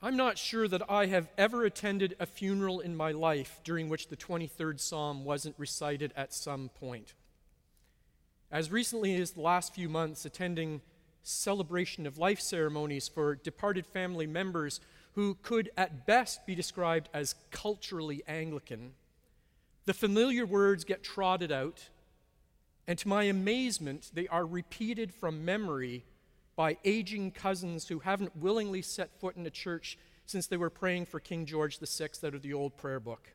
I'm not sure that I have ever attended a funeral in my life during which the 23rd Psalm wasn't recited at some point. As recently as the last few months, attending celebration of life ceremonies for departed family members who could at best be described as culturally Anglican, the familiar words get trotted out, and to my amazement, they are repeated from memory by aging cousins who haven't willingly set foot in a church since they were praying for King George VI out of the old prayer book.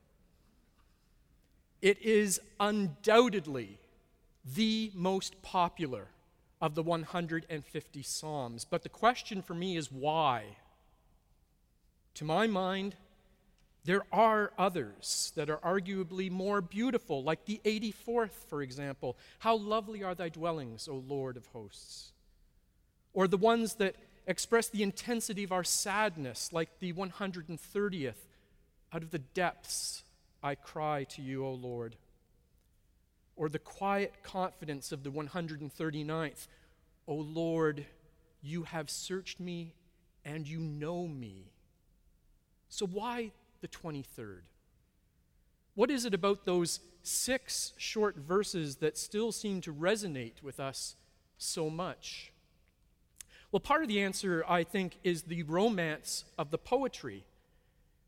It is undoubtedly the most popular of the 150 Psalms. But the question for me is why? To my mind, there are others that are arguably more beautiful, like the 84th, for example. How lovely are thy dwellings, O Lord of hosts or the ones that express the intensity of our sadness, like the 130th. Out of the depths I cry to you, O Lord. Or the quiet confidence of the 139th. O Lord, you have searched me and you know me. So why the 23rd? What is it about those six short verses that still seem to resonate with us so much? Well, part of the answer, I think, is the romance of the poetry.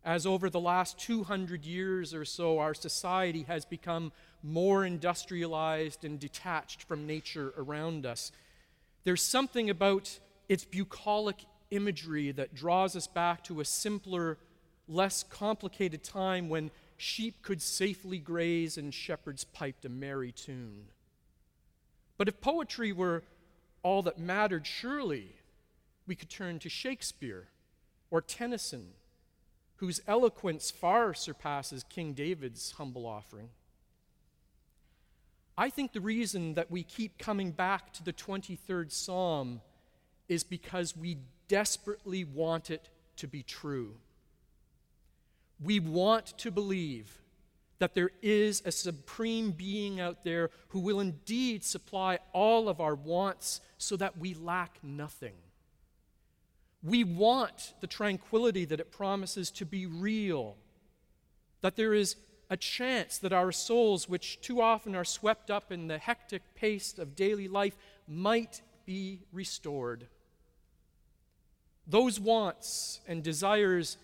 As over the last 200 years or so, our society has become more industrialized and detached from nature around us. There's something about its bucolic imagery that draws us back to a simpler, less complicated time when sheep could safely graze and shepherds piped a merry tune. But if poetry were all that mattered, surely we could turn to Shakespeare or Tennyson, whose eloquence far surpasses King David's humble offering. I think the reason that we keep coming back to the 23rd Psalm is because we desperately want it to be true. We want to believe that there is a supreme being out there who will indeed supply all of our wants so that we lack nothing. We want the tranquility that it promises to be real, that there is a chance that our souls, which too often are swept up in the hectic pace of daily life, might be restored. Those wants and desires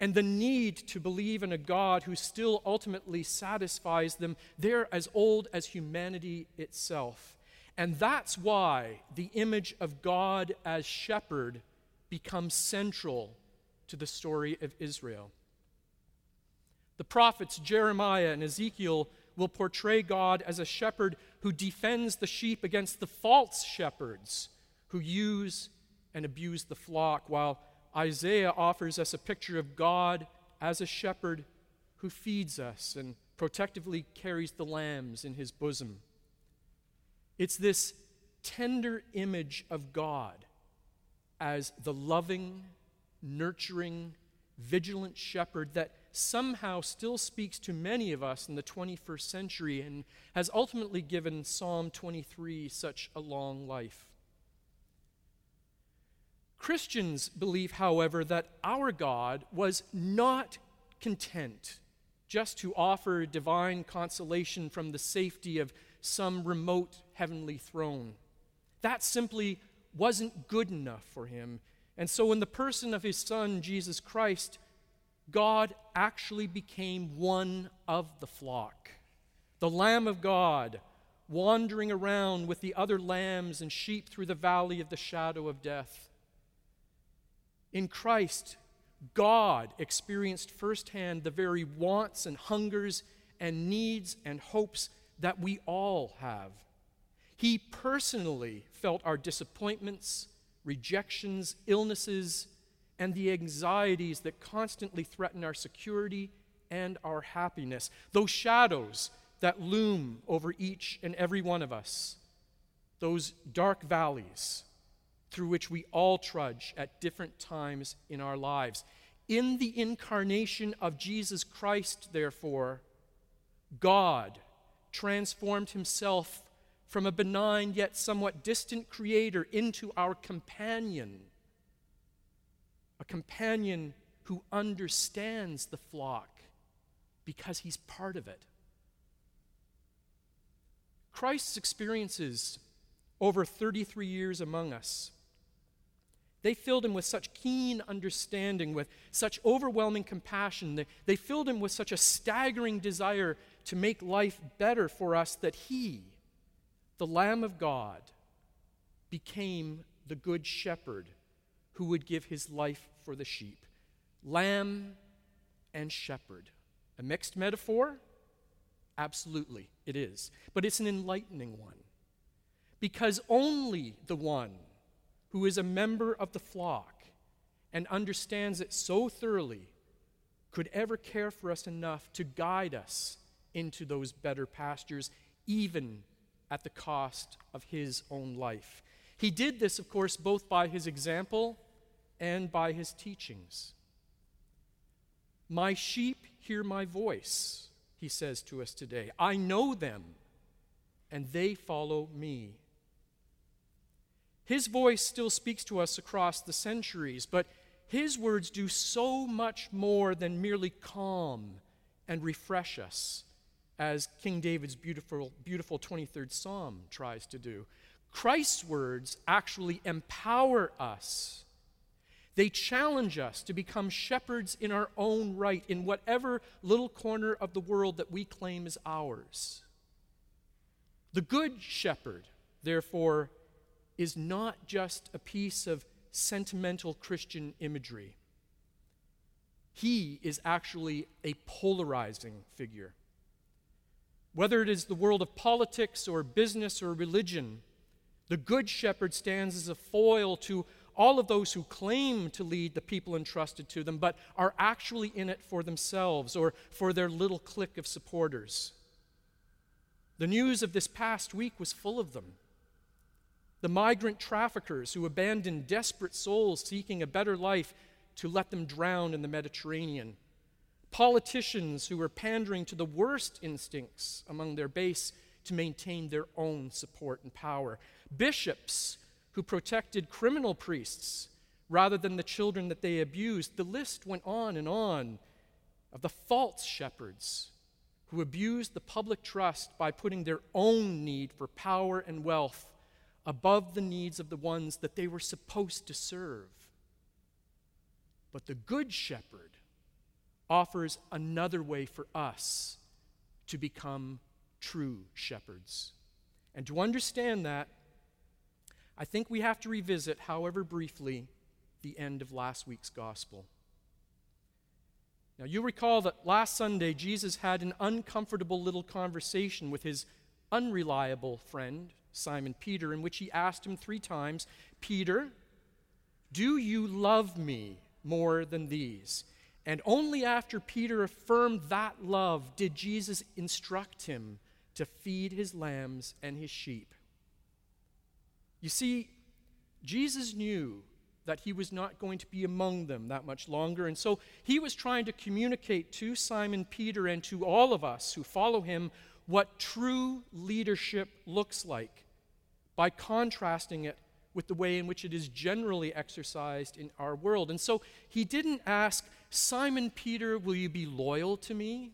and the need to believe in a God who still ultimately satisfies them, they're as old as humanity itself. And that's why the image of God as shepherd becomes central to the story of Israel. The prophets Jeremiah and Ezekiel will portray God as a shepherd who defends the sheep against the false shepherds who use and abuse the flock, while Isaiah offers us a picture of God as a shepherd who feeds us and protectively carries the lambs in his bosom. It's this tender image of God as the loving, nurturing, vigilant shepherd that somehow still speaks to many of us in the 21st century and has ultimately given Psalm 23 such a long life. Christians believe, however, that our God was not content just to offer divine consolation from the safety of some remote heavenly throne. That simply wasn't good enough for him. And so, in the person of his son, Jesus Christ, God actually became one of the flock. The Lamb of God, wandering around with the other lambs and sheep through the valley of the shadow of death. In Christ, God experienced firsthand the very wants and hungers and needs and hopes that we all have. He personally felt our disappointments, rejections, illnesses, and the anxieties that constantly threaten our security and our happiness. Those shadows that loom over each and every one of us, those dark valleys through which we all trudge at different times in our lives. In the incarnation of Jesus Christ, therefore, God transformed himself from a benign yet somewhat distant creator into our companion, a companion who understands the flock because he's part of it. Christ's experiences over 33 years among us they filled him with such keen understanding, with such overwhelming compassion. They, they filled him with such a staggering desire to make life better for us that he, the Lamb of God, became the good shepherd who would give his life for the sheep. Lamb and shepherd. A mixed metaphor? Absolutely, it is. But it's an enlightening one. Because only the one who is a member of the flock and understands it so thoroughly could ever care for us enough to guide us into those better pastures, even at the cost of his own life. He did this, of course, both by his example and by his teachings. My sheep hear my voice, he says to us today. I know them, and they follow me. His voice still speaks to us across the centuries, but his words do so much more than merely calm and refresh us, as King David's beautiful, beautiful 23rd Psalm tries to do. Christ's words actually empower us. They challenge us to become shepherds in our own right, in whatever little corner of the world that we claim is ours. The Good Shepherd, therefore, is not just a piece of sentimental Christian imagery. He is actually a polarizing figure. Whether it is the world of politics or business or religion, the Good Shepherd stands as a foil to all of those who claim to lead the people entrusted to them, but are actually in it for themselves or for their little clique of supporters. The news of this past week was full of them the migrant traffickers who abandoned desperate souls seeking a better life to let them drown in the Mediterranean, politicians who were pandering to the worst instincts among their base to maintain their own support and power, bishops who protected criminal priests rather than the children that they abused. The list went on and on of the false shepherds who abused the public trust by putting their own need for power and wealth above the needs of the ones that they were supposed to serve. But the Good Shepherd offers another way for us to become true shepherds. And to understand that, I think we have to revisit, however briefly, the end of last week's gospel. Now, you recall that last Sunday, Jesus had an uncomfortable little conversation with his unreliable friend, Simon Peter, in which he asked him three times Peter, do you love me more than these? And only after Peter affirmed that love did Jesus instruct him to feed his lambs and his sheep. You see, Jesus knew that he was not going to be among them that much longer. And so he was trying to communicate to Simon Peter and to all of us who follow him what true leadership looks like by contrasting it with the way in which it is generally exercised in our world. And so he didn't ask, Simon Peter, will you be loyal to me?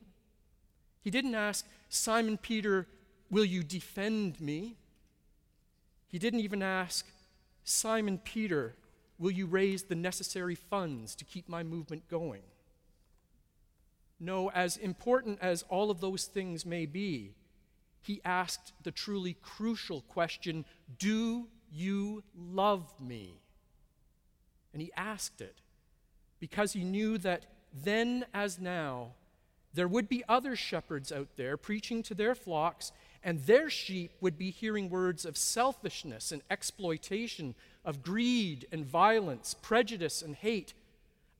He didn't ask, Simon Peter, will you defend me? He didn't even ask, Simon Peter, will you raise the necessary funds to keep my movement going? No, as important as all of those things may be, he asked the truly crucial question Do you love me? And he asked it because he knew that then as now, there would be other shepherds out there preaching to their flocks, and their sheep would be hearing words of selfishness and exploitation, of greed and violence, prejudice and hate,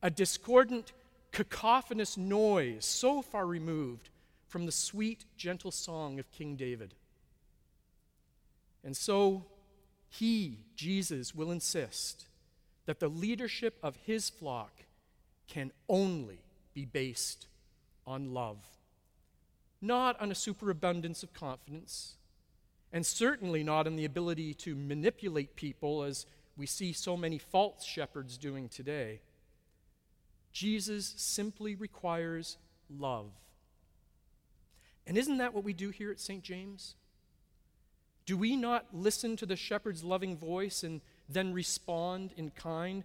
a discordant, cacophonous noise so far removed from the sweet, gentle song of King David. And so, he, Jesus, will insist that the leadership of his flock can only be based on love, not on a superabundance of confidence, and certainly not on the ability to manipulate people as we see so many false shepherds doing today. Jesus simply requires love. And isn't that what we do here at St. James? Do we not listen to the shepherd's loving voice and then respond in kind?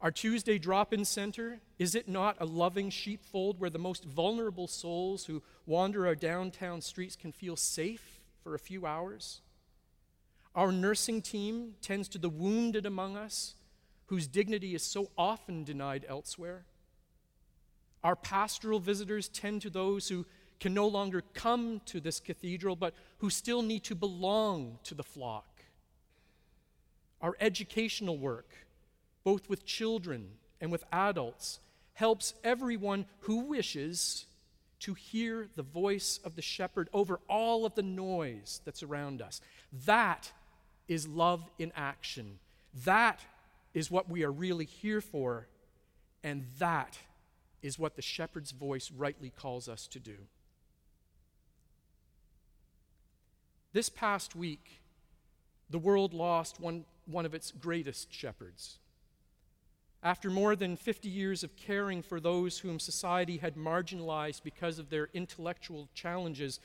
Our Tuesday drop in center, is it not a loving sheepfold where the most vulnerable souls who wander our downtown streets can feel safe for a few hours? Our nursing team tends to the wounded among us whose dignity is so often denied elsewhere. Our pastoral visitors tend to those who can no longer come to this cathedral, but who still need to belong to the flock. Our educational work, both with children and with adults, helps everyone who wishes to hear the voice of the shepherd over all of the noise that's around us. That is love in action. That is what we are really here for, and that is what the shepherd's voice rightly calls us to do. This past week, the world lost one, one of its greatest shepherds. After more than 50 years of caring for those whom society had marginalized because of their intellectual challenges,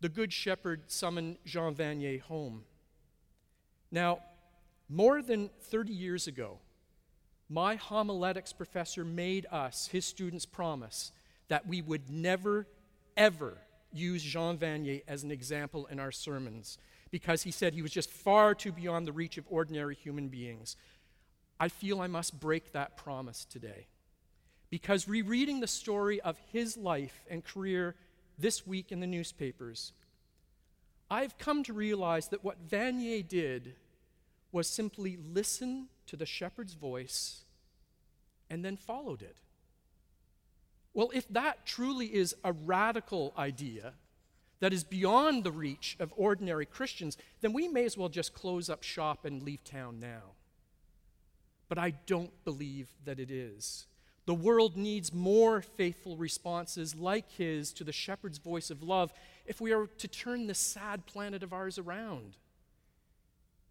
the Good Shepherd summoned Jean Vanier home. Now, more than 30 years ago, my homiletics professor made us, his students, promise that we would never, ever use Jean Vanier as an example in our sermons because he said he was just far too beyond the reach of ordinary human beings. I feel I must break that promise today because rereading the story of his life and career this week in the newspapers, I've come to realize that what Vanier did was simply listen to the shepherd's voice and then followed it. Well, if that truly is a radical idea that is beyond the reach of ordinary Christians, then we may as well just close up shop and leave town now. But I don't believe that it is. The world needs more faithful responses like his to the shepherd's voice of love if we are to turn this sad planet of ours around.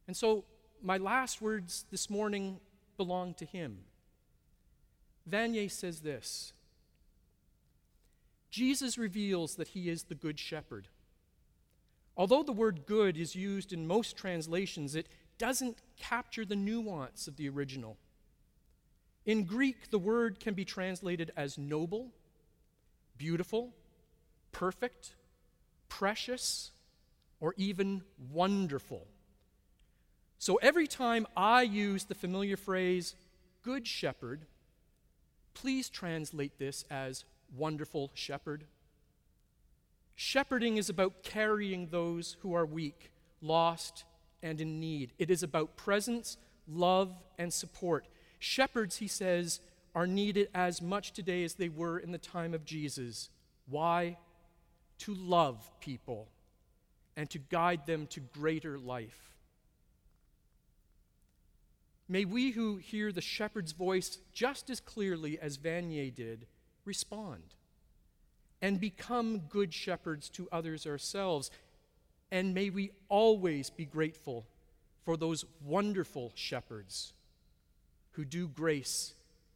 And so, my last words this morning belong to him. Vanier says this Jesus reveals that he is the Good Shepherd. Although the word good is used in most translations, it doesn't capture the nuance of the original. In Greek, the word can be translated as noble, beautiful, perfect, precious, or even wonderful. So every time I use the familiar phrase, good shepherd, please translate this as wonderful shepherd. Shepherding is about carrying those who are weak, lost, and in need. It is about presence, love, and support. Shepherds, he says, are needed as much today as they were in the time of Jesus. Why? To love people and to guide them to greater life. May we who hear the shepherd's voice just as clearly as Vanier did respond and become good shepherds to others ourselves. And may we always be grateful for those wonderful shepherds who do grace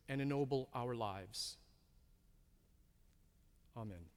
and ennoble our lives. Amen.